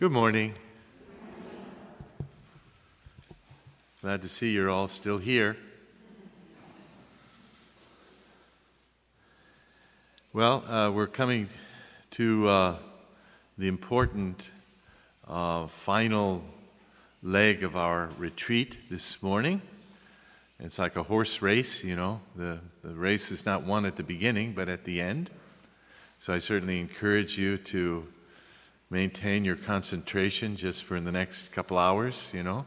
Good morning. Glad to see you're all still here. Well, uh, we're coming to uh, the important uh, final leg of our retreat this morning. It's like a horse race, you know. The, the race is not won at the beginning, but at the end. So I certainly encourage you to maintain your concentration just for the next couple hours, you know.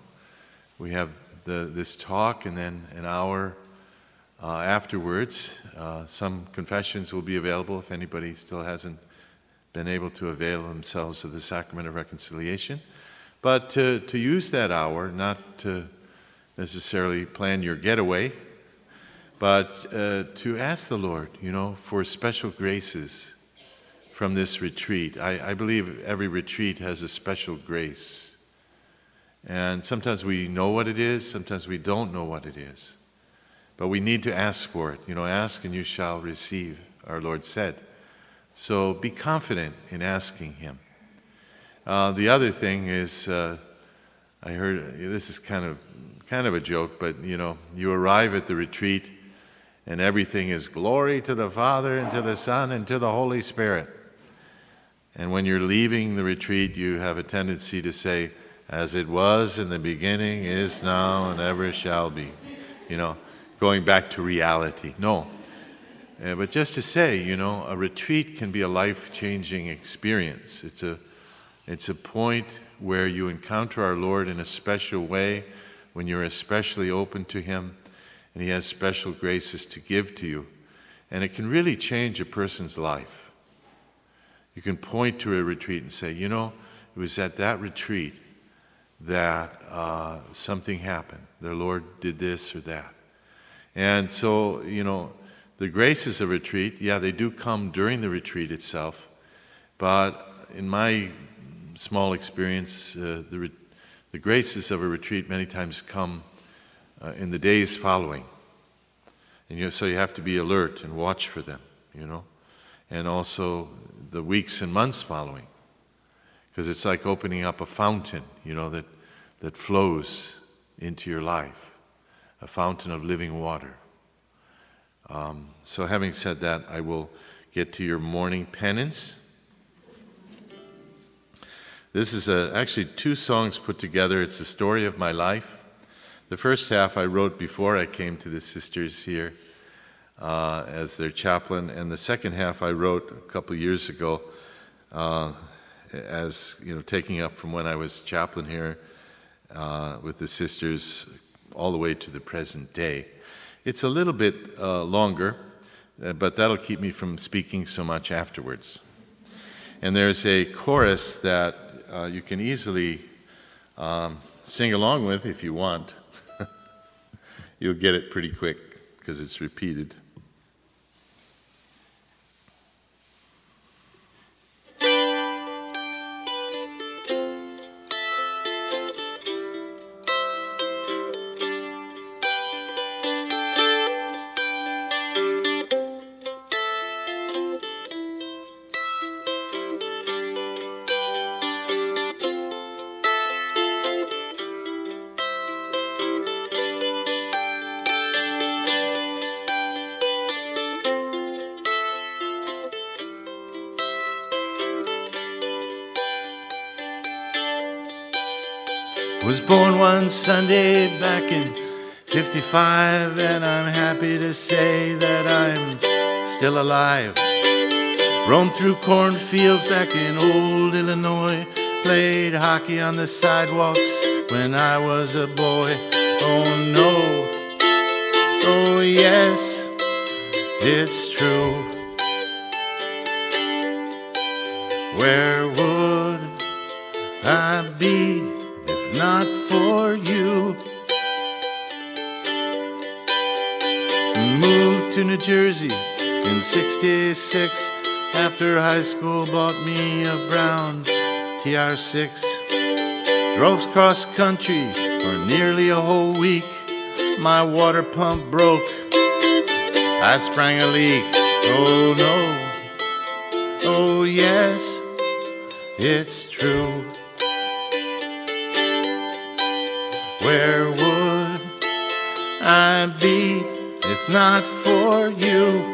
We have the, this talk and then an hour uh, afterwards. Uh, some confessions will be available if anybody still hasn't been able to avail themselves of the sacrament of reconciliation. But to, to use that hour, not to necessarily plan your getaway, but uh, to ask the Lord, you know, for special graces from this retreat. I, I believe every retreat has a special grace. And sometimes we know what it is, sometimes we don't know what it is. But we need to ask for it. You know, ask and you shall receive, our Lord said. So be confident in asking Him. Uh, the other thing is, uh, I heard this is kind of kind of a joke, but you know, you arrive at the retreat, and everything is glory to the Father and to the Son and to the Holy Spirit. And when you're leaving the retreat, you have a tendency to say, as it was in the beginning, is now, and ever shall be. You know, going back to reality. No. Uh, but just to say, you know, a retreat can be a life changing experience. It's a, it's a point where you encounter our Lord in a special way, when you're especially open to Him, and He has special graces to give to you. And it can really change a person's life. You can point to a retreat and say, you know, it was at that retreat that uh, something happened. The Lord did this or that. And so, you know, the graces of retreat, yeah, they do come during the retreat itself. But in my small experience, uh, the, re- the graces of a retreat many times come uh, in the days following. And you so you have to be alert and watch for them, you know. And also the weeks and months following. Because it's like opening up a fountain, you know, that, that flows into your life, a fountain of living water. Um, so, having said that, I will get to your morning penance. This is a, actually two songs put together. It's the story of my life. The first half I wrote before I came to the sisters here uh, as their chaplain, and the second half I wrote a couple years ago uh, as you know, taking up from when I was chaplain here uh, with the sisters all the way to the present day. It's a little bit uh, longer, uh, but that'll keep me from speaking so much afterwards. And there's a chorus that uh, you can easily um, sing along with if you want. You'll get it pretty quick because it's repeated. Sunday back in 55, and I'm happy to say that I'm still alive. Roamed through cornfields back in old Illinois, played hockey on the sidewalks when I was a boy. Oh no, oh yes, it's true. Where 66 after high school bought me a brown TR6. Drove cross country for nearly a whole week. My water pump broke. I sprang a leak. Oh no. Oh yes, it's true. Where would I be if not for you?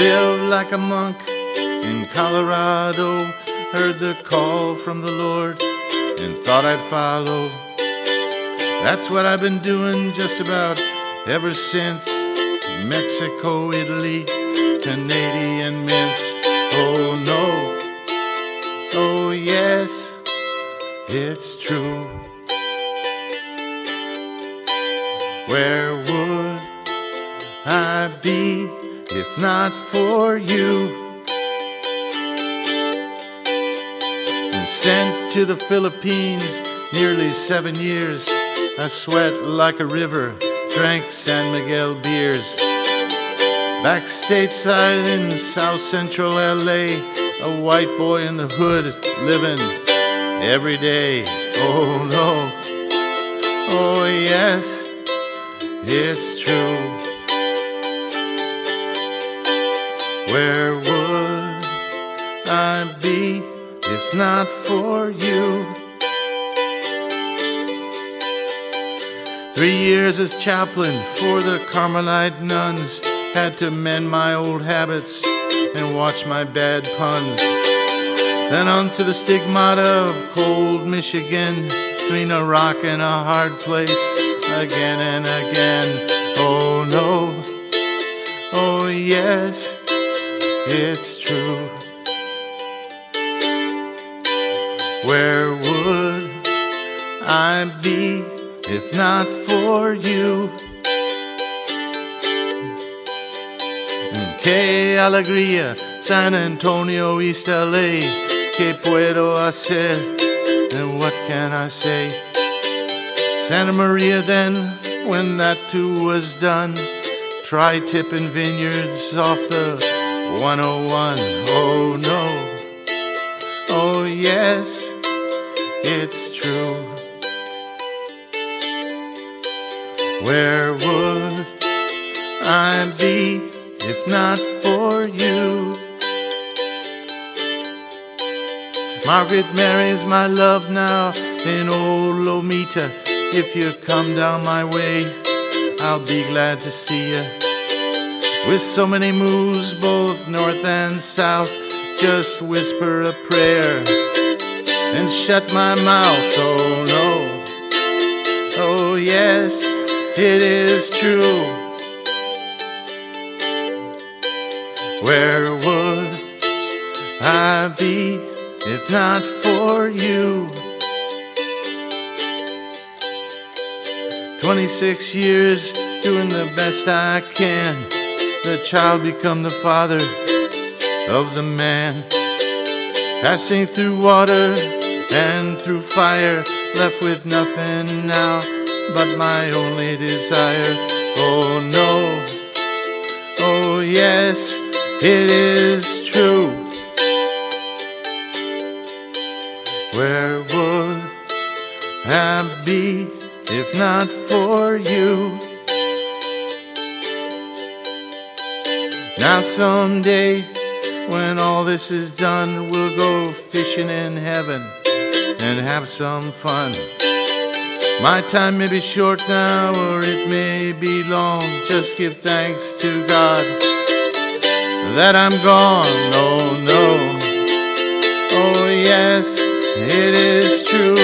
I live like a monk in Colorado, heard the call from the Lord and thought I'd follow. That's what I've been doing just about ever since Mexico, Italy, Canadian mints. Oh no, oh yes, it's true. Where would I be if not for you? And sent to the Philippines nearly seven years. I sweat like a river, drank San Miguel beers. Back stateside in South Central LA, a white boy in the hood is living every day. Oh no, oh yes, it's true. Where would I be if not for you? Three years as chaplain for the Carmelite nuns. Had to mend my old habits and watch my bad puns. Then on to the stigmata of cold Michigan, between a rock and a hard place, again and again. Oh no, oh yes, it's true. Where would I be if not for you? Mm, que alegría, San Antonio, East LA. Que puedo hacer? And what can I say? Santa Maria, then, when that too was done, tri tip vineyards off the 101. Oh no, oh yes, it's true. Where would I be if not for you? Margaret Mary's my love now in old Lomita. If you come down my way, I'll be glad to see you. With so many moves, both north and south, just whisper a prayer and shut my mouth. Oh no, oh yes, it is true. Where would I be if not for you? 26 years doing the best I can. The child become the father of the man. Passing through water and through fire, left with nothing now but my only desire. Oh no, oh yes, it is true. Where would I be if not for you? Now, someday, when all this is done, we'll go fishing in heaven and have some fun. My time may be short now, or it may be long. Just give thanks to God that I'm gone. Oh no, oh yes, it is true.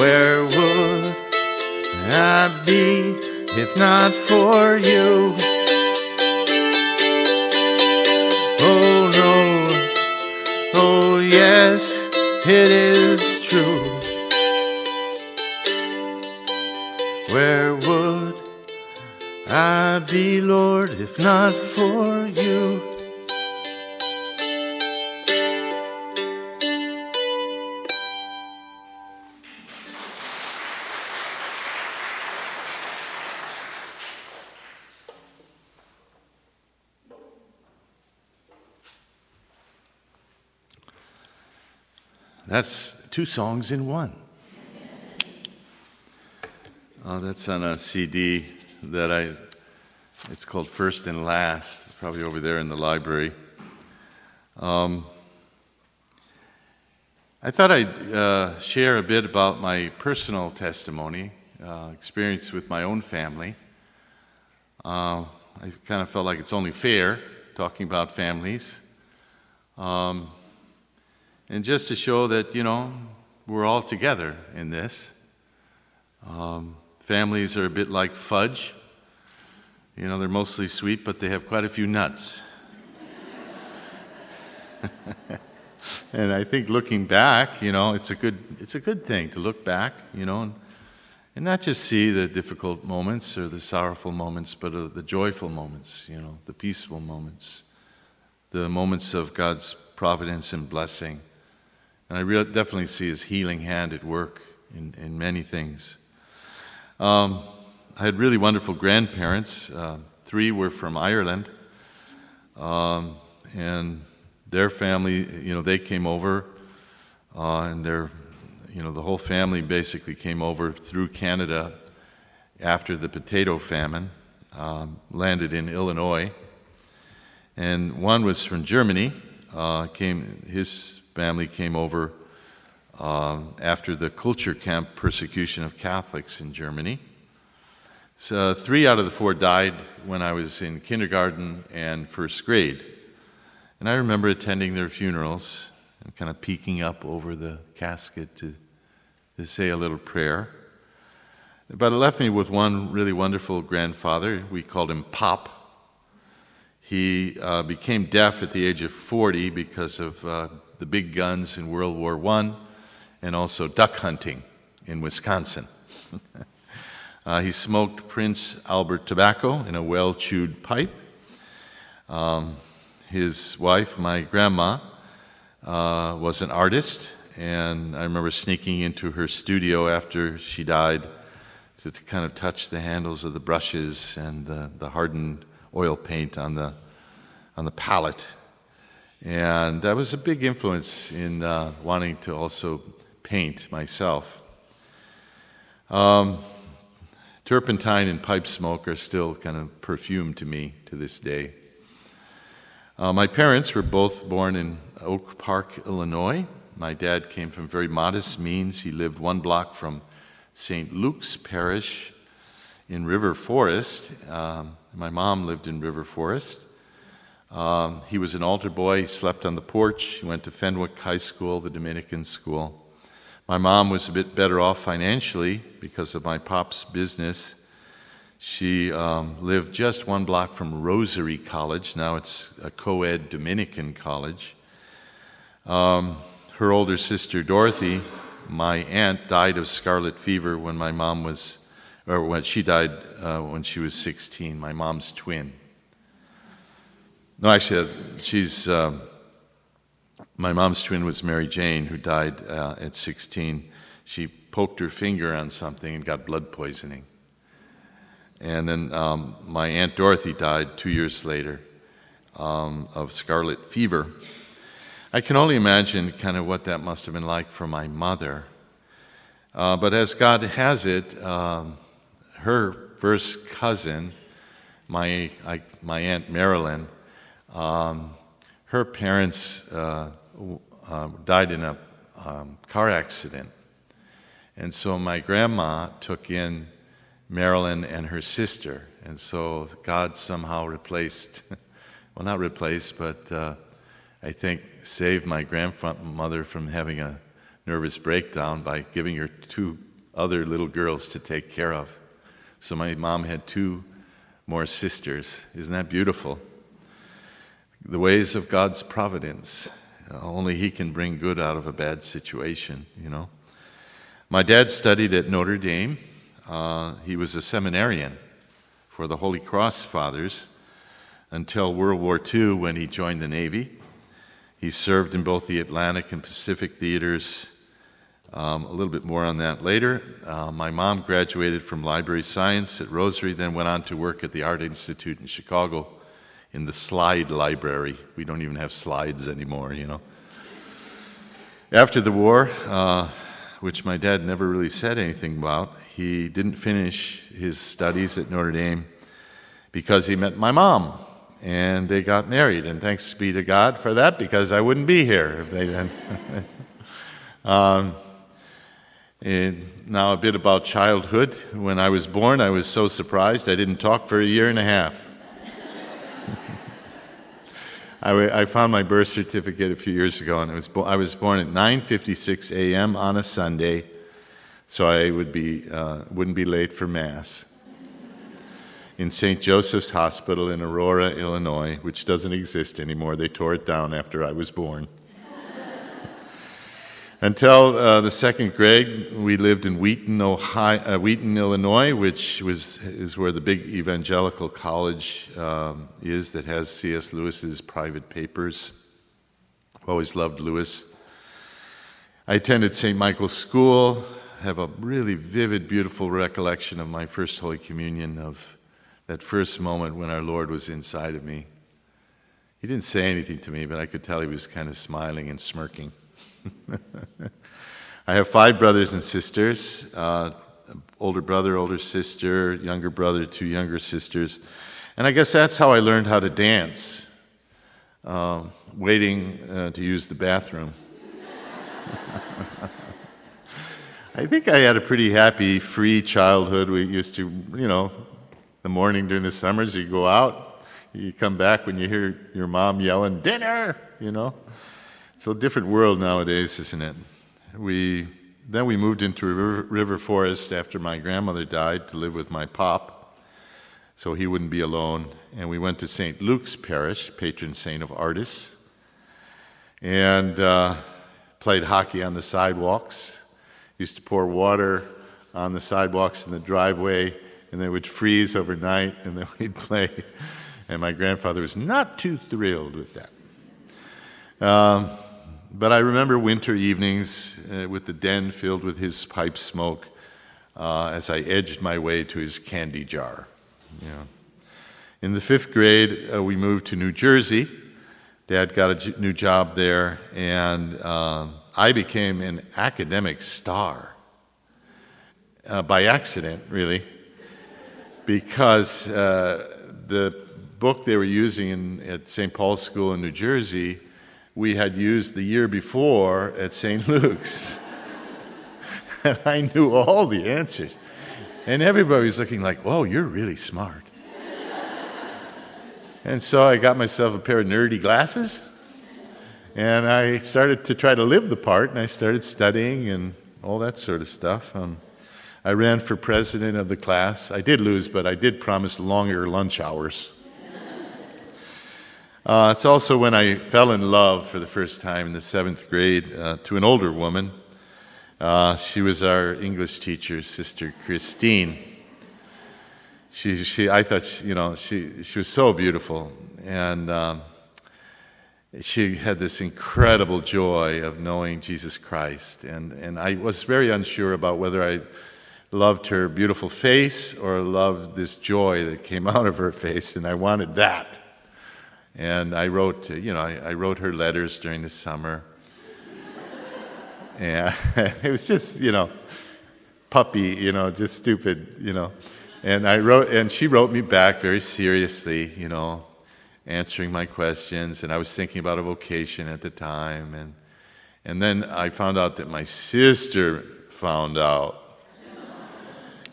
Where would I be if not for you? Oh no, oh yes, it is true. Where would I be, Lord, if not for you? That's two songs in one. Oh, that's on a CD that I, it's called First and Last. It's probably over there in the library. Um, I thought I'd uh, share a bit about my personal testimony, uh, experience with my own family. Uh, I kind of felt like it's only fair talking about families. Um, and just to show that, you know, we're all together in this. Um, families are a bit like fudge. You know, they're mostly sweet, but they have quite a few nuts. and I think looking back, you know, it's a good it's a good thing to look back, you know, and, and not just see the difficult moments or the sorrowful moments, but uh, the joyful moments, you know, the peaceful moments, the moments of God's providence and blessing. And I re- definitely see His healing hand at work in, in many things. Um, I had really wonderful grandparents. Uh, three were from Ireland. Um, and their family, you know, they came over, uh, and their, you know, the whole family basically came over through Canada after the potato famine, um, landed in Illinois, and one was from Germany. Uh, came his family came over uh, after the Kulturkampf persecution of Catholics in Germany. So three out of the four died when I was in kindergarten and first grade. And I remember attending their funerals and kind of peeking up over the casket to, to say a little prayer. But it left me with one really wonderful grandfather. We called him Pop. He uh, became deaf at the age of 40 because of uh, the big guns in World War I and also duck hunting in Wisconsin. uh, he smoked Prince Albert tobacco in a well chewed pipe. Um, his wife, my grandma, uh, was an artist, and I remember sneaking into her studio after she died to, to kind of touch the handles of the brushes and the, the hardened oil paint on the, on the palette. And that was a big influence in uh, wanting to also paint myself. Um, turpentine and pipe smoke are still kind of perfume to me to this day. Uh, my parents were both born in Oak Park, Illinois. My dad came from very modest means. He lived one block from St. Luke's Parish in River Forest. Um, my mom lived in River Forest. Um, he was an altar boy. He slept on the porch. He went to Fenwick High School, the Dominican school. My mom was a bit better off financially because of my pop's business. She um, lived just one block from Rosary College. Now it's a co ed Dominican college. Um, her older sister, Dorothy, my aunt, died of scarlet fever when my mom was, or when she died uh, when she was 16, my mom's twin. No, actually, she's, uh, my mom's twin was Mary Jane, who died uh, at 16. She poked her finger on something and got blood poisoning. And then um, my Aunt Dorothy died two years later um, of scarlet fever. I can only imagine kind of what that must have been like for my mother. Uh, but as God has it, um, her first cousin, my, I, my Aunt Marilyn, um, her parents uh, uh, died in a um, car accident. And so my grandma took in Marilyn and her sister. And so God somehow replaced, well, not replaced, but uh, I think saved my grandmother from having a nervous breakdown by giving her two other little girls to take care of. So my mom had two more sisters. Isn't that beautiful? The ways of God's providence. Only He can bring good out of a bad situation, you know. My dad studied at Notre Dame uh, he was a seminarian for the Holy Cross Fathers until World War II when he joined the Navy. He served in both the Atlantic and Pacific theaters. Um, a little bit more on that later. Uh, my mom graduated from library science at Rosary, then went on to work at the Art Institute in Chicago in the slide library. We don't even have slides anymore, you know. After the war, uh, which my dad never really said anything about, he didn't finish his studies at Notre Dame because he met my mom and they got married. And thanks be to God for that because I wouldn't be here if they didn't. Um, and now, a bit about childhood. When I was born, I was so surprised I didn't talk for a year and a half. I, I, found my birth certificate a few years ago, and was bo- I was born at 9:56 a.m. on a Sunday, so I would be uh, wouldn't be late for mass in St. Joseph's Hospital in Aurora, Illinois, which doesn't exist anymore. They tore it down after I was born. Until uh, the second grade, we lived in Wheaton, Ohio, uh, Wheaton, Illinois, which was, is where the big evangelical college um, is that has C.S. Lewis's private papers. Always loved Lewis. I attended St. Michael's School. Have a really vivid, beautiful recollection of my first Holy Communion of that first moment when our Lord was inside of me. He didn't say anything to me, but I could tell he was kind of smiling and smirking. I have five brothers and sisters uh, older brother, older sister, younger brother, two younger sisters. And I guess that's how I learned how to dance, uh, waiting uh, to use the bathroom. I think I had a pretty happy, free childhood. We used to, you know, the morning during the summers, you go out, you come back when you hear your mom yelling, dinner, you know. It's a different world nowadays, isn't it? We, then we moved into River, River Forest after my grandmother died to live with my pop, so he wouldn't be alone. And we went to St. Luke's Parish, patron saint of artists, and uh, played hockey on the sidewalks. Used to pour water on the sidewalks in the driveway and they would freeze overnight, and then we'd play. And my grandfather was not too thrilled with that. Um, but I remember winter evenings uh, with the den filled with his pipe smoke uh, as I edged my way to his candy jar. Yeah. In the fifth grade, uh, we moved to New Jersey. Dad got a j- new job there, and um, I became an academic star. Uh, by accident, really because uh, the book they were using in, at St. Paul's School in New Jersey, we had used the year before at St. Luke's. and I knew all the answers. And everybody was looking like, whoa, you're really smart. and so I got myself a pair of nerdy glasses. And I started to try to live the part, and I started studying and all that sort of stuff. Um, I ran for president of the class. I did lose, but I did promise longer lunch hours. Uh, it's also when I fell in love for the first time in the seventh grade uh, to an older woman. Uh, she was our English teacher, Sister Christine. She, she, I thought, she, you know, she, she was so beautiful. And um, she had this incredible joy of knowing Jesus Christ. And, and I was very unsure about whether I loved her beautiful face or loved this joy that came out of her face, and I wanted that. And I wrote, you know, I, I wrote her letters during the summer. and it was just, you know, puppy, you know, just stupid, you know. And I wrote, and she wrote me back very seriously, you know, answering my questions. And I was thinking about a vocation at the time. And, and then I found out that my sister found out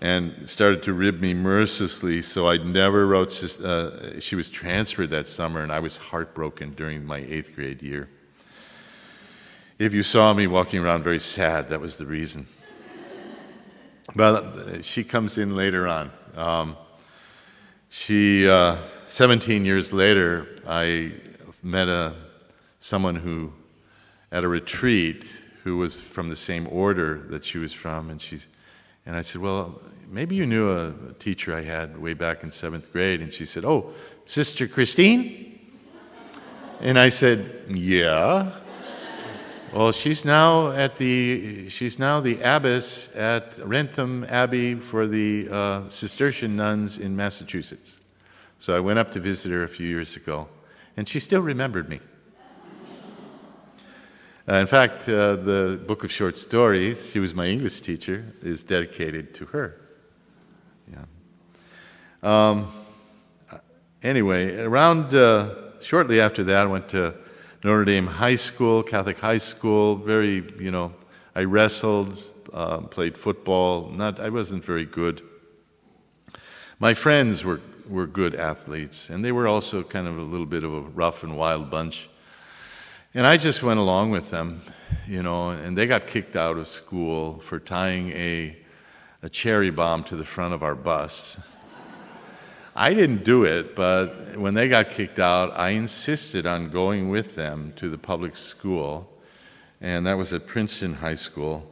and started to rib me mercilessly. So I never wrote. Uh, she was transferred that summer, and I was heartbroken during my eighth grade year. If you saw me walking around very sad, that was the reason. But uh, she comes in later on. Um, she, uh, 17 years later, I met a, someone who, at a retreat, who was from the same order that she was from, and she's and I said, Well, maybe you knew a, teacher I had way back in seventh grade. And she said, Oh, Sister Christine? And I said, Yeah. Well, she's now at the she's now the abbess at Wrentham Abbey for the uh, Cistercian nuns in Massachusetts. So I went up to visit her a few years ago, and she still remembered me. Uh, in fact, uh, the book of short stories, she was my English teacher, is dedicated to her. Yeah. Um, anyway, around uh, shortly after that, I went to Notre Dame High School, Catholic High School, very, you know, I wrestled, uh, played football. Not, I wasn't very good. My friends were, were good athletes, and they were also kind of a little bit of a rough and wild bunch. And I just went along with them, you know, and they got kicked out of school for tying a, a cherry bomb to the front of our bus. I didn't do it, but when they got kicked out, I insisted on going with them to the public school, and that was at Princeton High School.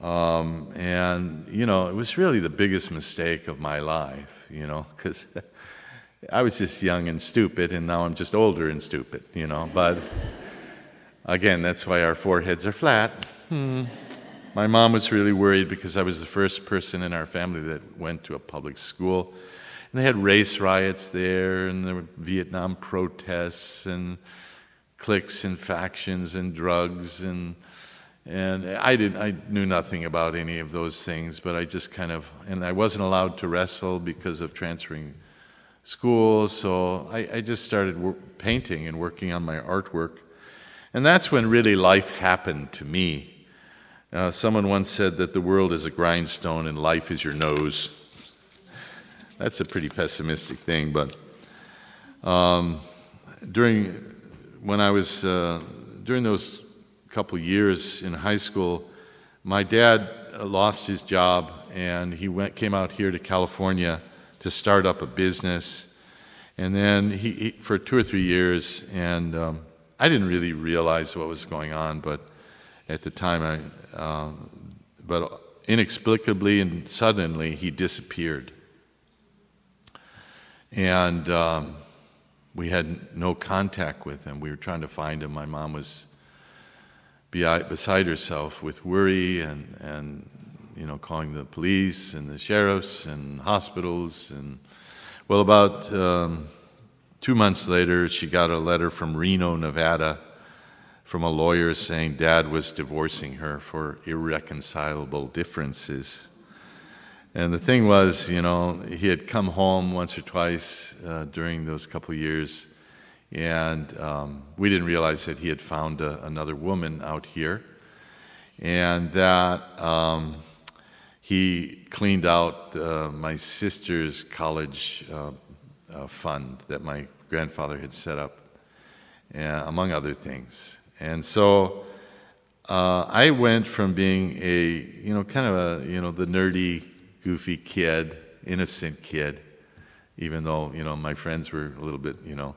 Um, and, you know, it was really the biggest mistake of my life, you know, because I was just young and stupid, and now I'm just older and stupid, you know. But again, that's why our foreheads are flat. Hmm. My mom was really worried because I was the first person in our family that went to a public school. And they had race riots there, and there were Vietnam protests, and cliques and factions, and drugs, and and I didn't, I knew nothing about any of those things, but I just kind of, and I wasn't allowed to wrestle because of transferring schools, so I, I just started painting and working on my artwork. And that's when really life happened to me. Uh, someone once said that the world is a grindstone and life is your nose. That's a pretty pessimistic thing, but um, during when I was uh, during those couple years in high school, my dad uh, lost his job and he went, came out here to California to start up a business. And then he, he for two or three years, and um, I didn't really realize what was going on, but at the time, I, uh, but inexplicably and suddenly, he disappeared. And um, we had no contact with him. We were trying to find him. My mom was beside herself with worry and, and you know, calling the police and the sheriffs and hospitals. And well, about um, two months later, she got a letter from Reno, Nevada, from a lawyer saying dad was divorcing her for irreconcilable differences. And the thing was, you know, he had come home once or twice uh, during those couple years and um, we didn't realize that he had found a, another woman out here. And that um, he cleaned out uh, my sister's college uh, uh, fund that my grandfather had set up, uh, among other things. And so uh, I went from being a, you know, kind of a, you know, the nerdy, goofy kid, innocent kid, even though, you know, my friends were a little bit, you know,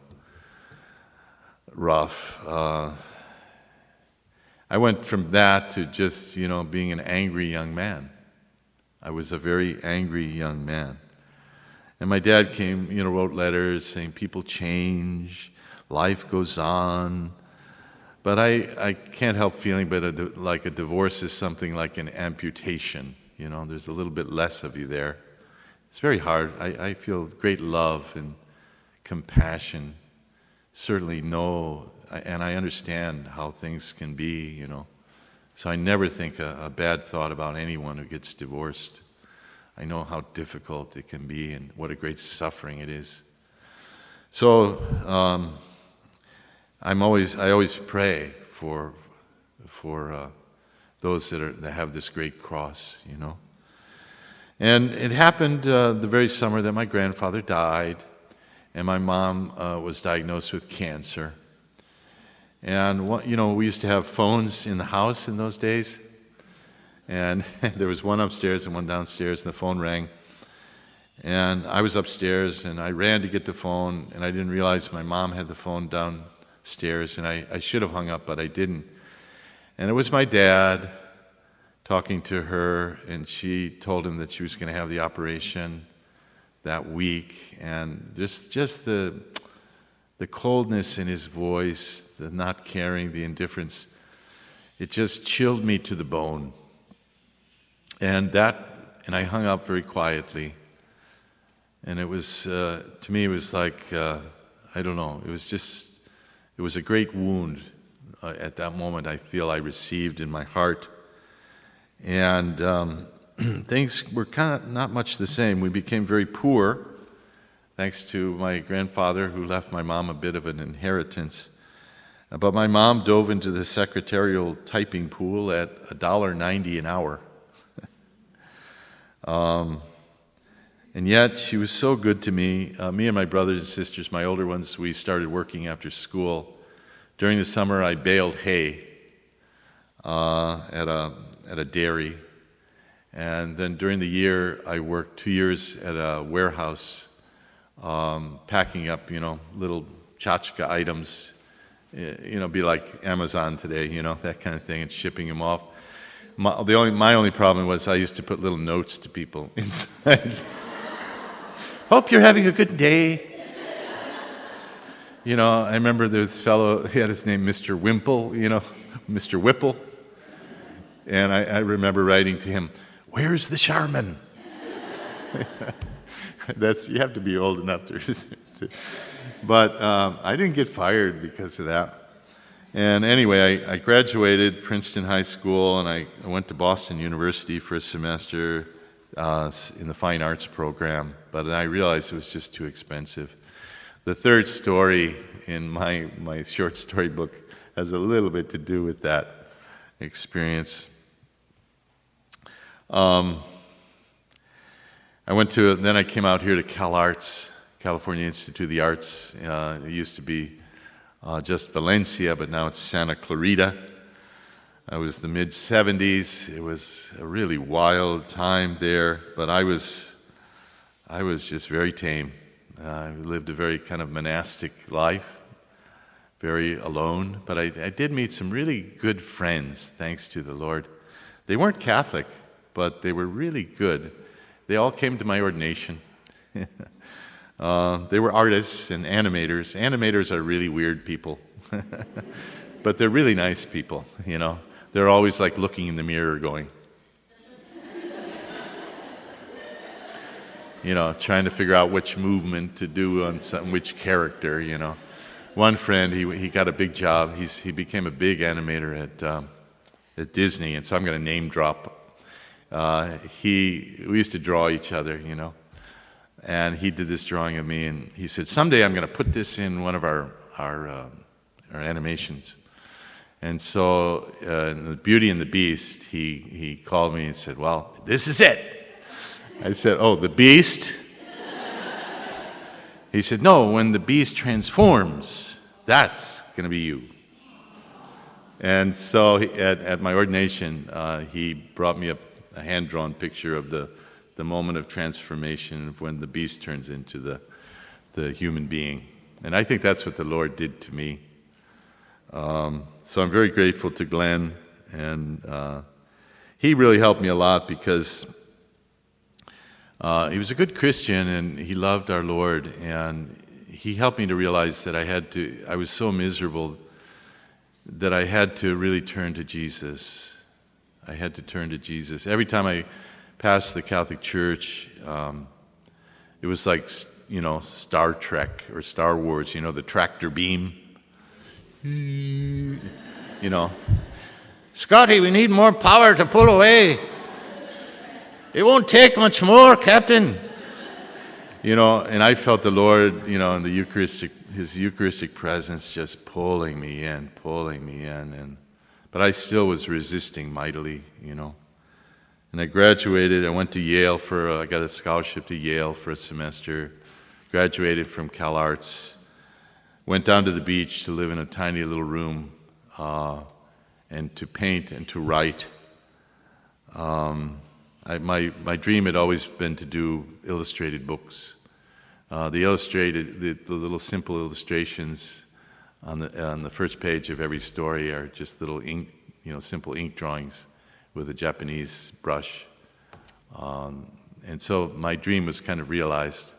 rough. Uh, I went from that to just, you know, being an angry young man. I was a very angry young man. And my dad came, you know, wrote letters saying people change, life goes on. But I, I can't help feeling but a, like a divorce is something like an amputation. You know, there's a little bit less of you there. It's very hard. I, I feel great love and compassion certainly know and I understand how things can be, you know. So I never think a, a, bad thought about anyone who gets divorced. I know how difficult it can be and what a great suffering it is. So um, I'm always I always pray for for uh, those that are that have this great cross, you know. And it happened uh, the very summer that my grandfather died and my mom uh, was diagnosed with cancer. And you know, we used to have phones in the house in those days, and there was one upstairs and one downstairs, and the phone rang. And I was upstairs, and I ran to get the phone, and I didn't realize my mom had the phone downstairs, and I, I should have hung up, but I didn't. And it was my dad talking to her, and she told him that she was going to have the operation that week, and just just the the coldness in his voice, the not caring, the indifference, it just chilled me to the bone. And that, and I hung up very quietly. And it was, uh, to me, it was like, uh, I don't know, it was just, it was a great wound uh, at that moment I feel I received in my heart. And um, things were kind of not much the same. We became very poor, thanks to my grandfather, who left my mom a bit of an inheritance. But my mom dove into the secretarial typing pool at $1.90 an hour. Um, and yet, she was so good to me. Uh, me and my brothers and sisters, my older ones, we started working after school. During the summer, I baled hay uh, at, a, at a dairy. And then during the year, I worked two years at a warehouse, um, packing up, you know, little tchotchke items you know, be like Amazon today, you know, that kind of thing, and shipping them off. My, the only, my only problem was I used to put little notes to people inside. Hope you're having a good day. You know, I remember this fellow, he had his name Mr. Wimple, you know, Mr. Whipple. And I, I remember writing to him, Where's the Charmin? That's, you have to be old enough to, to but um, I didn't get fired because of that. And anyway, I, I, graduated Princeton High School and I, I, went to Boston University for a semester uh, in the fine arts program, but I realized it was just too expensive. The third story in my, my short story book has a little bit to do with that experience. Um, I went to, then I came out here to Cal Arts California Institute of the Arts. Uh, it used to be uh, just Valencia, but now it's Santa Clarita. It was the mid 70s. It was a really wild time there, but I was, I was just very tame. Uh, I lived a very kind of monastic life, very alone, but I, I did meet some really good friends, thanks to the Lord. They weren't Catholic, but they were really good. They all came to my ordination. Uh, they were artists and animators. Animators are really weird people, but they're really nice people, you know. They're always like looking in the mirror going, you know, trying to figure out which movement to do on some, which character, you know. One friend, he, he got a big job. He's, he became a big animator at, um, at Disney, and so I'm going to name drop. Uh, he, we used to draw each other, you know and he did this drawing of me, and he said, "Someday I'm going to put this in one of our our, uh, our animations." And so, uh, in the Beauty and the Beast, he he called me and said, "Well, this is it." I said, "Oh, the Beast." he said, "No, when the Beast transforms, that's going to be you." And so, at, at my ordination, uh, he brought me a, a hand drawn picture of the the moment of transformation of when the beast turns into the, the human being. And I think that's what the Lord did to me. Um, so I'm very grateful to Glenn, and uh, he really helped me a lot because uh, he was a good Christian and he loved our Lord, and he helped me to realize that I had to. I was so miserable that I had to really turn to Jesus. I had to turn to Jesus every time I past the Catholic Church, um, it was like, you know, Star Trek or Star Wars, you know, the tractor beam. You know, Scotty, we need more power to pull away. It won't take much more, Captain. You know, and I felt the Lord, you know, in the Eucharistic, His Eucharistic presence just pulling me in, pulling me in, and but I still was resisting mightily, you know. And I graduated. I went to Yale for, uh, I got a scholarship to Yale for a semester. Graduated from Cal Arts. Went down to the beach to live in a tiny little room uh, and to paint and to write. Um, I, my, my dream had always been to do illustrated books. Uh, the illustrated, the, the, little simple illustrations on the, on the first page of every story are just little ink, you know, simple ink drawings with a Japanese brush. Um, and so my dream was kind of realized.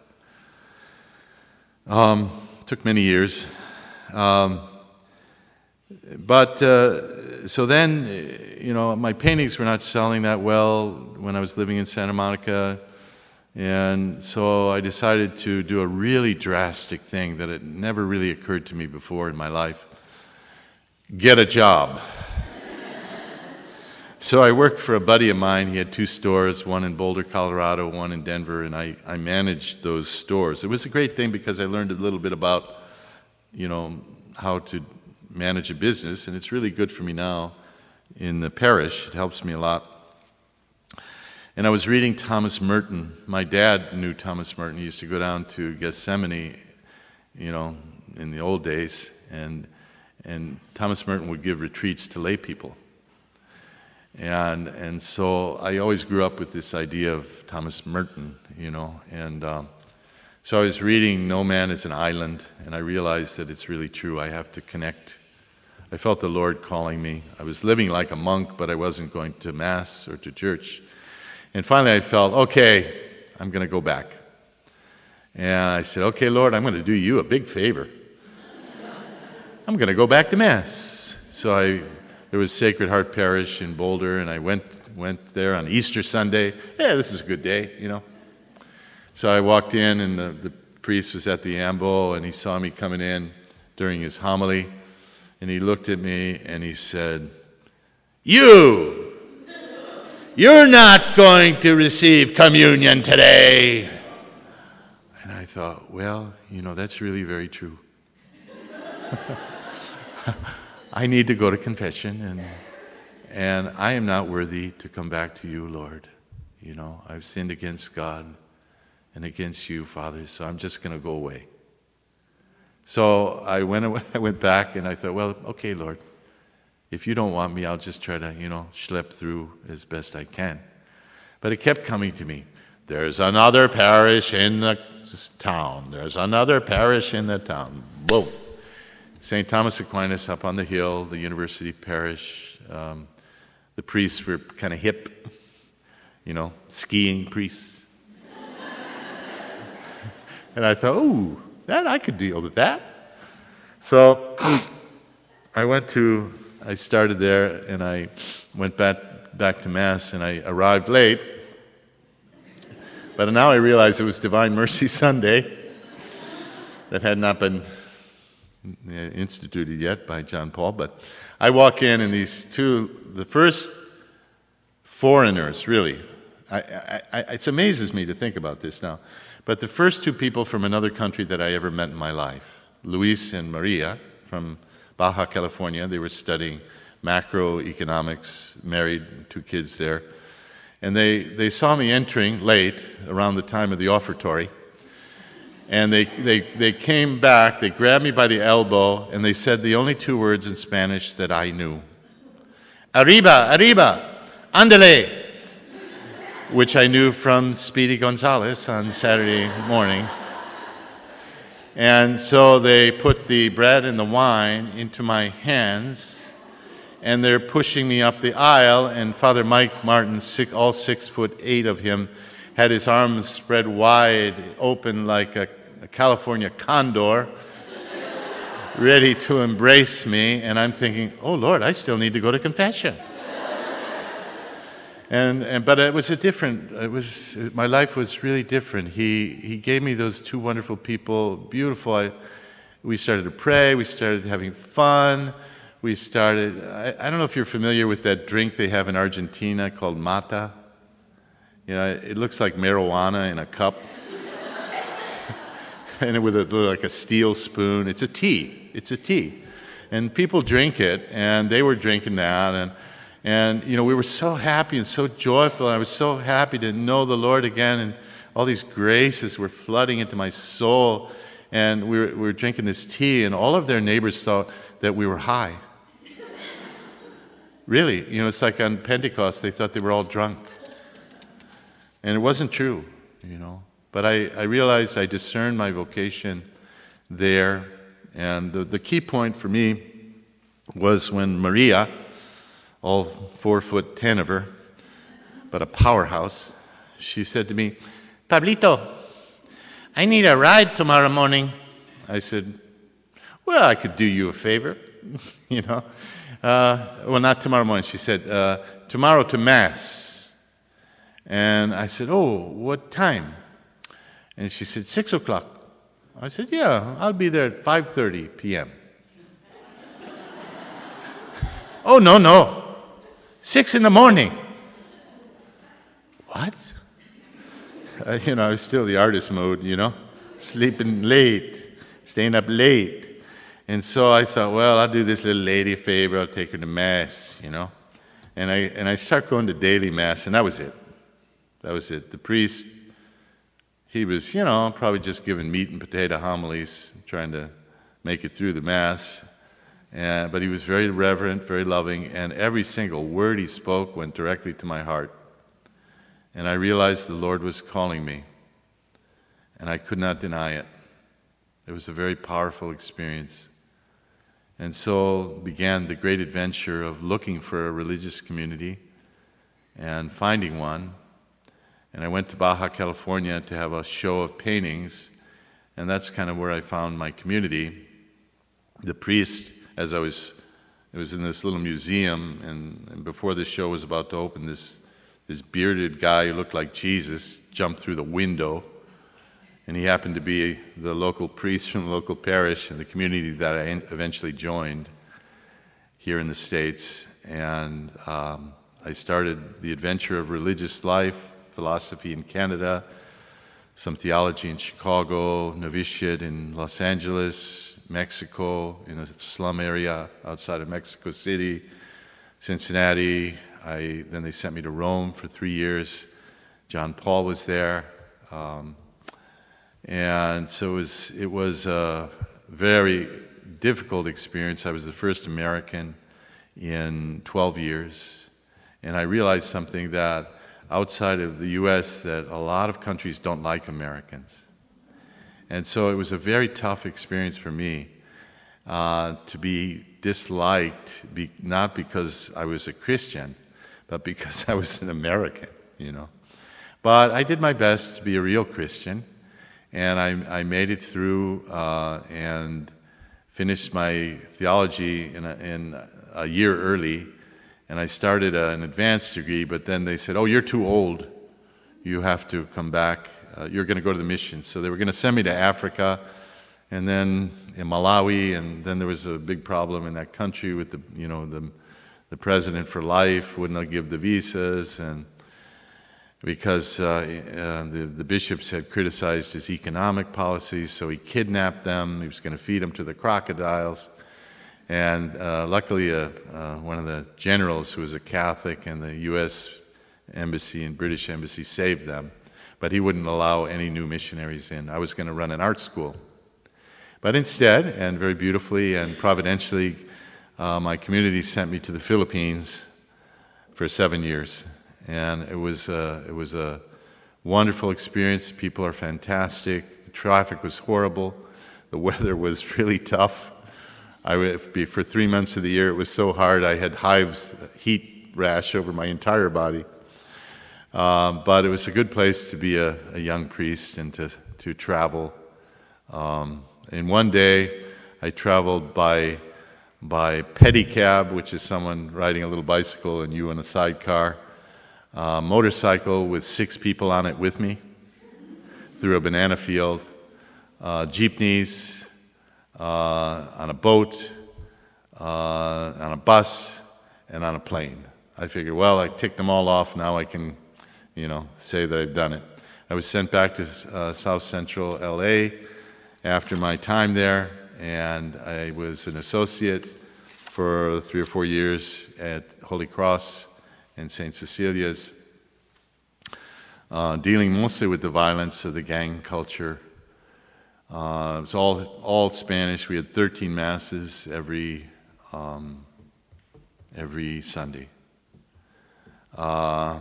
Um, took many years. Um, but uh, so then, you know, my paintings were not selling that well when I was living in Santa Monica. And so I decided to do a really drastic thing that had never really occurred to me before in my life get a job. So I worked for a buddy of mine. He had two stores, one in Boulder, Colorado, one in Denver, and I, I managed those stores. It was a great thing because I learned a little bit about, you know, how to manage a business, and it's really good for me now in the parish. It helps me a lot. And I was reading Thomas Merton. My dad knew Thomas Merton. He used to go down to Gethsemani, you know, in the old days, and and Thomas Merton would give retreats to lay people. And and so I always grew up with this idea of Thomas Merton, you know, and. Um, so I was reading No Man is an Island, and I realized that it's really true. I have to connect. I felt the Lord calling me. I was living like a monk, but I wasn't going to Mass or to church. And finally, I felt, okay, I'm going to go back. And I said, okay, Lord, I'm going to do you a big favor. I'm going to go back to Mass. So I, there was Sacred Heart Parish in Boulder, and I went, went there on Easter Sunday. Yeah, this is a good day, you know. So I walked in, and the, the priest was at the ambo, and he saw me coming in during his homily, and he looked at me and he said, You! You're not going to receive communion today. And I thought, well, you know, that's really very true. I need to go to confession, and, and I am not worthy to come back to you, Lord. You know, I've sinned against God and against you, Father, so I'm just going to go away. So I went, away, I went back and I thought, well, okay, Lord, if you don't want me, I'll just try to, you know, schlep through as best I can. But it kept coming to me. There's another parish in the town. There's another parish in the town. Whoa. St. Thomas Aquinas up on the hill, the university parish. Um, the priests were kind of hip, you know, skiing priests. And I thought, oh, that I could deal with that. So I went to, I started there and I went back, back to Mass and I arrived late. But now I realize it was Divine Mercy Sunday that had not been Uh, instituted yet by John Paul. But I walk in and these two, the first foreigners, really, I, I, I, it amazes me to think about this now. But the first two people from another country that I ever met in my life, Luis and Maria from Baja California, they were studying macroeconomics, married, two kids there. And they, they saw me entering late, around the time of the offertory. And they, they, they came back, they grabbed me by the elbow, and they said the only two words in Spanish that I knew Arriba, arriba, andale which I knew from Speedy Gonzales on Saturday morning. And so they put the bread and the wine into my hands, and they're pushing me up the aisle. And Father Mike Martin, all six foot eight of him, had his arms spread wide open like a, a California condor, ready to embrace me. And I'm thinking, oh Lord, I still need to go to confession. And, and, but it was a different it was my life was really different he he gave me those two wonderful people beautiful I, we started to pray we started having fun we started I, I don't know if you're familiar with that drink they have in argentina called mate you know it looks like marijuana in a cup and with a like a steel spoon it's a tea it's a tea and people drink it and they were drinking that and and, you know, we were so happy and so joyful. And I was so happy to know the Lord again. And all these graces were flooding into my soul. And we were, we were drinking this tea, and all of their neighbors thought that we were high. really, you know, it's like on Pentecost, they thought they were all drunk. And it wasn't true, you know. But I, I realized I discerned my vocation there. And the, the key point for me was when Maria, all four foot ten of her, but a powerhouse, she said to me, Pablito, I need a ride tomorrow morning. I said, Well, I could do you a favor, you know. Uh, well, not tomorrow morning. She said, uh, Tomorrow to Mass. And I said, Oh, what time? And she said, Six o'clock. I said, Yeah, I'll be there at 5.30 p.m. oh, no, no. Six in the morning. What? Uh, you know, I was still the artist mode, you know, sleeping late, staying up late. And so I thought, well, I'll do this little lady a favor. I'll take her to Mass, you know. And I, and I start going to daily Mass, and that was it. That was it. The priest, he was, you know, probably just giving meat and potato homilies, trying to make it through the Mass. And, but he was very reverent, very loving, and every single word he spoke went directly to my heart. And I realized the Lord was calling me, and I could not deny it. It was a very powerful experience. And so began the great adventure of looking for a religious community and finding one. And I went to Baja California to have a show of paintings, and that's kind of where I found my community. The priest, as I was, it was in this little museum, and, and before the show was about to open, this, this bearded guy who looked like Jesus jumped through the window and he happened to be the local priest from the local parish in the community that I eventually joined here in the States. And um, I started the adventure of religious life, philosophy in Canada, some theology in Chicago, novitiate in Los Angeles, Mexico, in a slum area outside of Mexico City, Cincinnati. I, then they sent me to Rome for three years. John Paul was there. Um, and so it was, it was a very difficult experience. I was the first American in 12 years. And I realized something that outside of the US that a lot of countries don't like Americans. And so it was a very tough experience for me uh, to be disliked, be, not because I was a Christian, but because I was an American, you know. But I did my best to be a real Christian and I, I made it through uh, and finished my theology in a, in a year early. And I started a, an advanced degree, but then they said, Oh, you're too old. You have to come back. Uh, you're going to go to the mission. So they were going to send me to Africa and then in Malawi. And then there was a big problem in that country with the, you know, the, the president for life wouldn't give the visas. And because uh, uh, the, the bishops had criticized his economic policies, so he kidnapped them. He was going to feed them to the crocodiles. And uh, luckily, uh, uh, one of the generals who was a Catholic in the U.S. Embassy and British Embassy saved them. But he wouldn't allow any new missionaries in. I was going to run an art school. But instead, and very beautifully and providentially, uh, my community sent me to the Philippines for seven years and it was uh, it was a wonderful experience. People are fantastic. The traffic was horrible. The weather was really tough. I would be for three months of the year. It was so hard. I had hives, heat rash over my entire body. Um, but it was a good place to be a, a young priest and to to travel. Um, and one day, I traveled by by pedicab, which is someone riding a little bicycle and you in a sidecar uh, motorcycle with six people on it with me through a banana field, uh, jeepneys, on a boat, uh, on a bus, and on a plane. I figured, well, I ticked them all off. Now I can, you know, say that I've done it. I was sent back to uh, South Central LA after my time there, and I was an associate for three or four years at Holy Cross and St. Cecilia's, uh, dealing mostly with the violence of the gang culture. Uh, all, all Spanish. We had 13 masses every, um, every Sunday. Uh,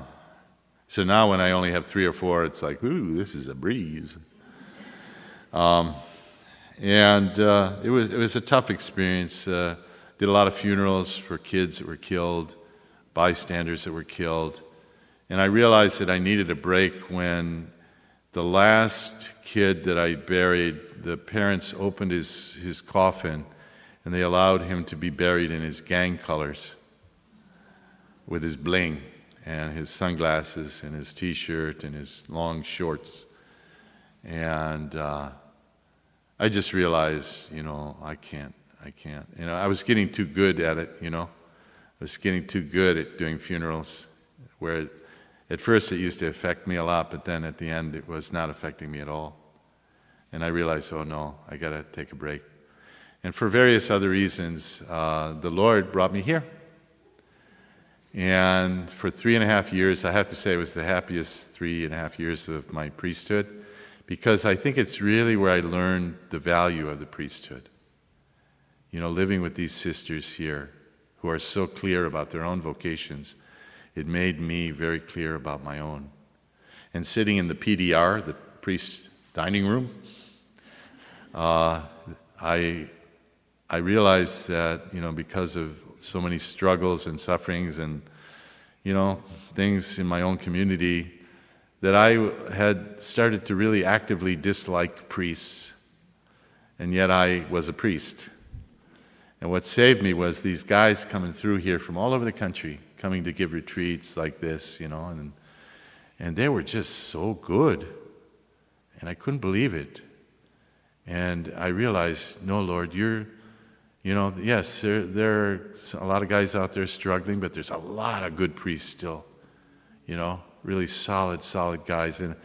so now when I only have three or four, it's like, ooh, this is a breeze. Um, and uh, it, was, it was a tough experience. Uh, did a lot of funerals for kids that were killed bystanders that were killed. And I realized that I needed a break when the last kid that I buried, the parents opened his, his coffin and they allowed him to be buried in his gang colors with his bling and his sunglasses and his t shirt and his long shorts. And uh, I just realized, you know, I can't, I can't. You know, I was getting too good at it, you know I was getting too good at doing funerals, where at first it used to affect me a lot, but then at the end it was not affecting me at all. And I realized, oh no, I got to take a break. And for various other reasons, uh, the Lord brought me here. And for three and a half years, I have to say it was the happiest three and a half years of my priesthood because I think it's really where I learned the value of the priesthood. You know, living with these sisters here who are so clear about their own vocations, it made me very clear about my own. And sitting in the PDR, the priest's dining room, uh, I, I realized that, you know, because of so many struggles and sufferings and, you know, things in my own community, that I had started to really actively dislike priests. And yet I was a priest. And what saved me was these guys coming through here from all over the country, coming to give retreats like this, you know, and, and they were just so good. And I couldn't believe it. And I realized, no, Lord, you're, you know, yes, there, there are a lot of guys out there struggling, but there's a lot of good priests still, you know, really solid, solid guys. And,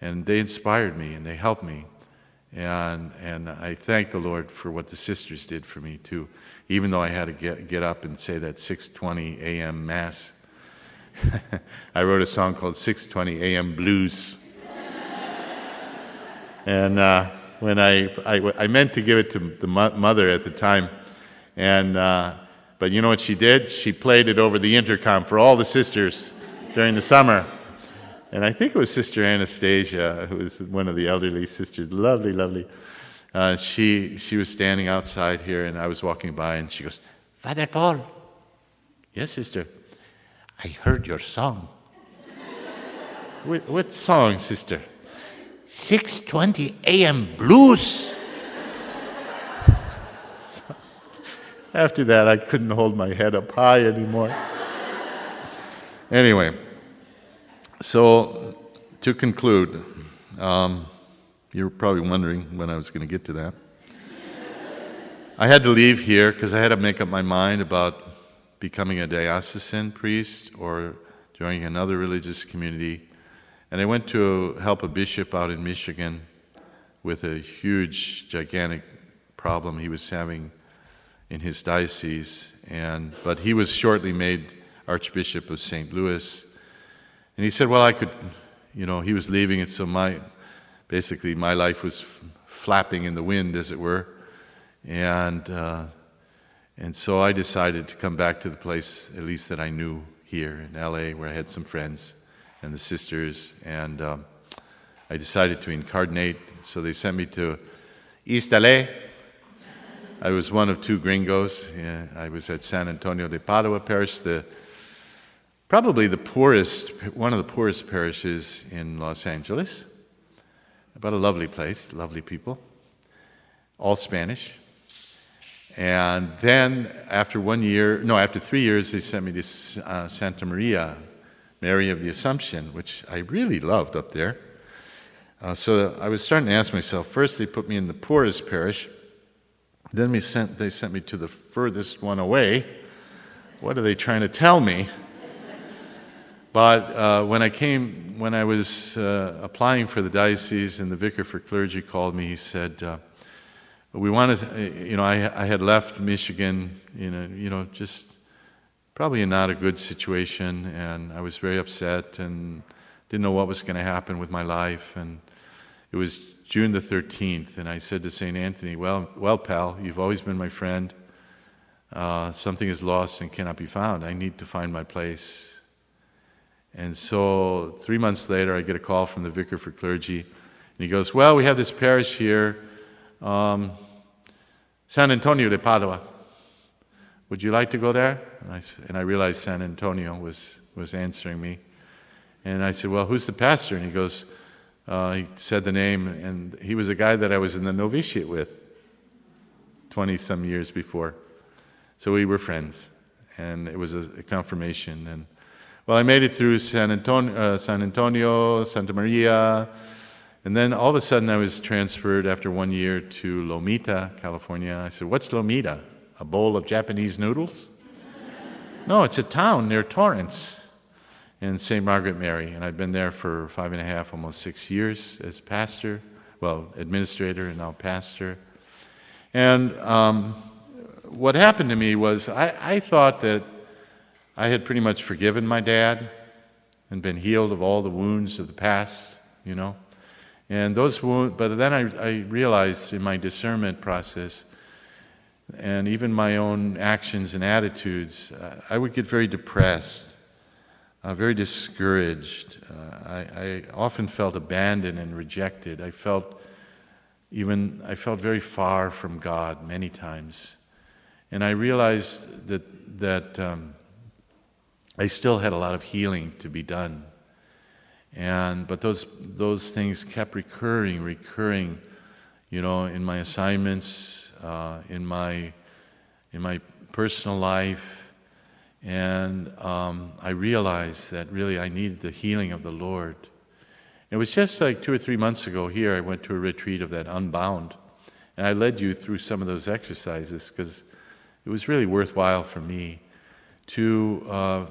and they inspired me and they helped me. And, and I thank the Lord for what the sisters did for me too, even though I had to get, get up and say that 6:20 a.m. mass. I wrote a song called 6:20 a.m. Blues, and uh, when I, I, I meant to give it to the mother at the time, and uh, but you know what she did? She played it over the intercom for all the sisters during the summer. And I think it was Sister Anastasia, who was one of the elderly sisters, lovely, lovely. Uh, she, she was standing outside here, and I was walking by, and she goes, Father Paul. Yes, sister. I heard your song. what, what song, sister? 6:20 a.m. blues. After that, I couldn't hold my head up high anymore. anyway, so, to conclude, um, you're probably wondering when I was going to get to that. I had to leave here because I had to make up my mind about becoming a diocesan priest or joining another religious community. And I went to help a bishop out in Michigan with a huge, gigantic problem he was having in his diocese. And, but he was shortly made Archbishop of St. Louis. And he said, Well, I could, you know, he was leaving it, so my, basically, my life was flapping in the wind, as it were. And, uh, and so I decided to come back to the place, at least that I knew here in LA, where I had some friends and the sisters. And um, I decided to incarnate. So they sent me to East LA. I was one of two gringos. I was at San Antonio de Padua Parish, the probably the poorest, one of the poorest parishes in Los Angeles. But a lovely place, lovely people, all Spanish. And then after one year, no, after three years, they sent me to uh, Santa Maria, Mary of the Assumption, which I really loved up there. Uh, so I was starting to ask myself first, they put me in the poorest parish. Then sent, they sent me to the furthest one away. What are they trying to tell me? But uh, when I came, when I was uh, applying for the diocese, and the vicar for clergy called me, he said, uh, "We want to, uh, you know, I, I, had left Michigan, you know, you know, just probably not a good situation, and I was very upset and didn't know what was going to happen with my life. And it was June the 13th, and I said to St. Anthony, "Well, well, pal, you've always been my friend. Uh, something is lost and cannot be found. I need to find my place." And so three months later, I get a call from the vicar for clergy, and he goes, Well, we have this parish here, um, San Antonio de Padua. Would you like to go there? And I, and I realized San Antonio was, was answering me. And I said, Well, who's the pastor? And he goes, uh, He said the name, and he was a guy that I was in the novitiate with 20 some years before. So we were friends, and it was a, a confirmation. And well, I made it through San Antonio, uh, San Antonio, Santa Maria, and then all of a sudden I was transferred after one year to Lomita, California. I said, What's Lomita? A bowl of Japanese noodles? no, it's a town near Torrance in St. Margaret Mary. And I've been there for five and a half, almost six years as pastor, well, administrator and now pastor. And um, what happened to me was I, I thought that I had pretty much forgiven my dad and been healed of all the wounds of the past, you know. And those wounds, but then I, I realized in my discernment process and even my own actions and attitudes, uh, I would get very depressed, uh, very discouraged. Uh, I, I, often felt abandoned and rejected. I felt even I felt very far from God many times, and I realized that that um, I still had a lot of healing to be done. And but those those things kept recurring, recurring, you know, in my assignments, uh, in my in my personal life, and um, I realized that really I needed the healing of the Lord. It was just like two or three months ago here. I went to a retreat of that Unbound, and I led you through some of those exercises because it was really worthwhile for me to uh,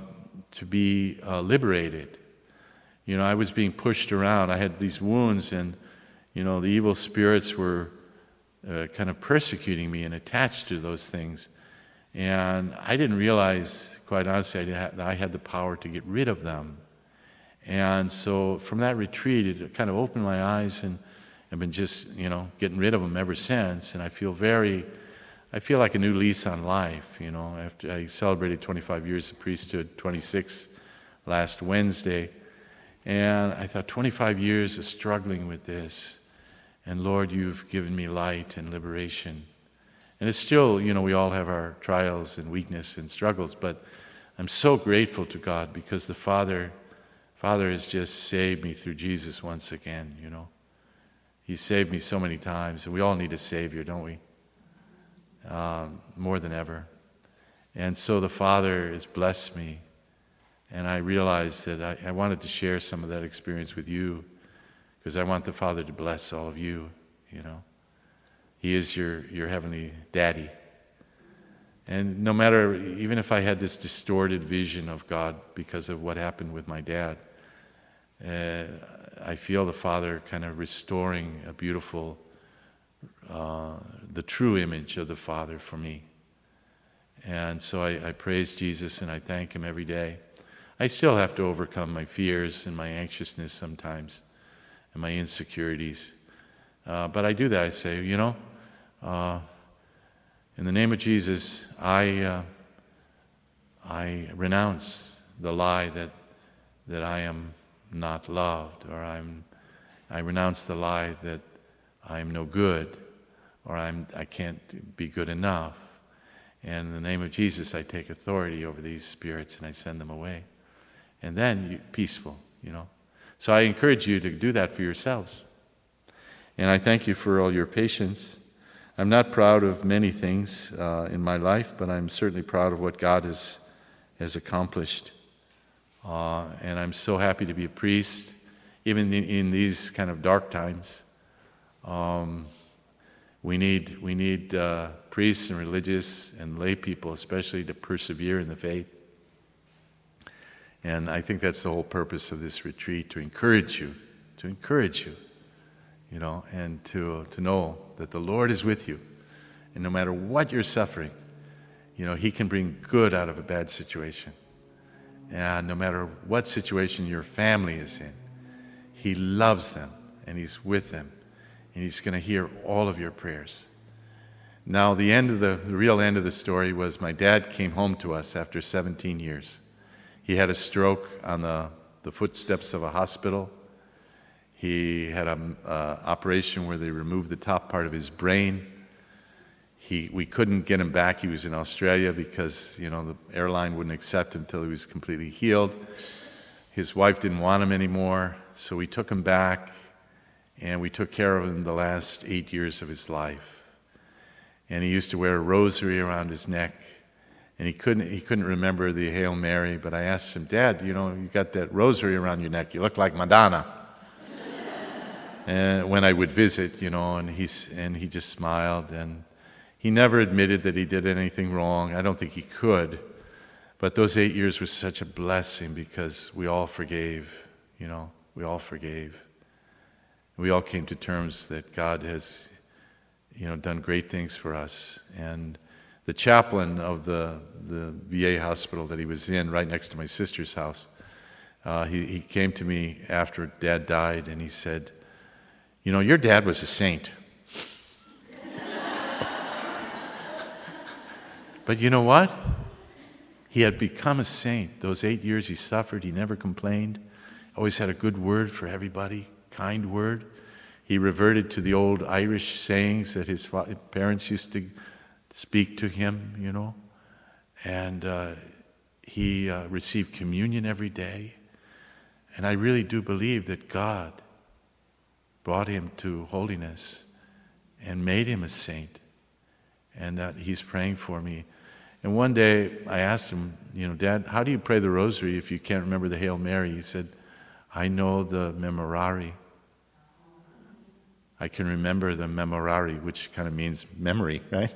to be uh, liberated. You know, I was being pushed around. I had these wounds, and, you know, the evil spirits were uh, kind of persecuting me and attached to those things. And I didn't realize, quite honestly, that I had the power to get rid of them. And so from that retreat, it kind of opened my eyes, and I've been just, you know, getting rid of them ever since. And I feel very I feel like a new lease on life. You know, after I celebrated 25 years of priesthood, 26 last Wednesday, and I thought 25 years of struggling with this, and Lord, you've given me light and liberation. And it's still, you know, we all have our trials and weakness and struggles, but I'm so grateful to God because the Father, Father has just saved me through Jesus once again. You know, He saved me so many times, and we all need a Savior, don't we? Um, more than ever. And so the Father has blessed me. And I realized that I, I wanted to share some of that experience with you because I want the Father to bless all of you, you know. He is your, your heavenly daddy. And no matter, even if I had this distorted vision of God because of what happened with my dad, uh, I feel the Father kind of restoring a beautiful uh, the true image of the Father for me. And so I, I, praise Jesus and I thank Him every day. I still have to overcome my fears and my anxiousness sometimes and my insecurities. Uh, but I do that. I say, you know, uh, in the name of Jesus, I, uh, I renounce the lie that, that I am not loved, or I'm, I renounce the lie that I am no good or I'm, I can't be good enough. And in the name of Jesus, I take authority over these spirits and I send them away. And then you, peaceful, you know. So I encourage you to do that for yourselves. And I thank you for all your patience. I'm not proud of many things uh, in my life, but I'm certainly proud of what God has, has accomplished. Uh, and I'm so happy to be a priest, even in, in these kind of dark times. Um, we need, we need uh, priests and religious and lay people, especially, to persevere in the faith. And I think that's the whole purpose of this retreat to encourage you, to encourage you, you know, and to, to know that the Lord is with you. And no matter what you're suffering, you know, He can bring good out of a bad situation. And no matter what situation your family is in, He loves them and He's with them and He's going to hear all of your prayers. Now, the end of the, the real end of the story was my dad came home to us after 17 years. He had a stroke on the, the footsteps of a hospital. He had an uh, operation where they removed the top part of his brain. He, we couldn't get him back. He was in Australia because you know the airline wouldn't accept him until he was completely healed. His wife didn't want him anymore, so we took him back and we took care of him the last eight years of his life. And he used to wear a rosary around his neck, and he couldn't he couldn't remember the Hail Mary. But I asked him, Dad, you know, you got that rosary around your neck. You look like Madonna. and when I would visit, you know, and he's and he just smiled, and he never admitted that he did anything wrong. I don't think he could. But those eight years were such a blessing because we all forgave, you know, we all forgave. We all came to terms that God has you know, done great things for us. And the chaplain of the, the VA hospital that he was in, right next to my sister's house, uh, he, he came to me after dad died and he said, You know, your dad was a saint. but you know what? He had become a saint. Those eight years he suffered, he never complained, always had a good word for everybody, kind word. He reverted to the old Irish sayings that his parents used to speak to him, you know. And uh, he uh, received communion every day. And I really do believe that God brought him to holiness and made him a saint, and that he's praying for me. And one day I asked him, you know, Dad, how do you pray the rosary if you can't remember the Hail Mary? He said, I know the Memorare. I can remember the Memorare, which kind of means memory, right?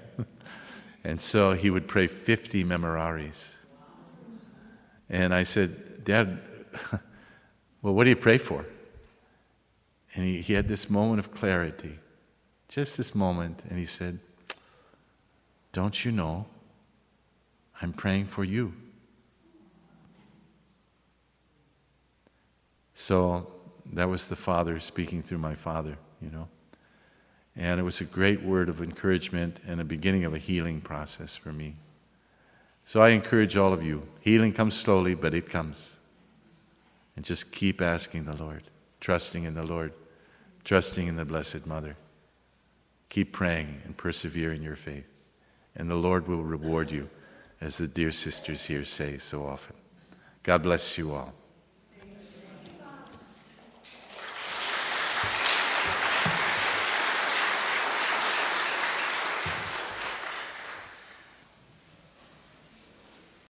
and so he would pray 50 Memorares. And I said, Dad, well, what do you pray for? And he, he had this moment of clarity, just this moment, and he said, Don't you know? I'm praying for you. So that was the Father speaking through my Father, you know. And it was a great word of encouragement and a beginning of a healing process for me. So I encourage all of you healing comes slowly, but it comes. And just keep asking the Lord, trusting in the Lord, trusting in the Blessed Mother. Keep praying and persevere in your faith. And the Lord will reward you, as the dear sisters here say so often. God bless you all.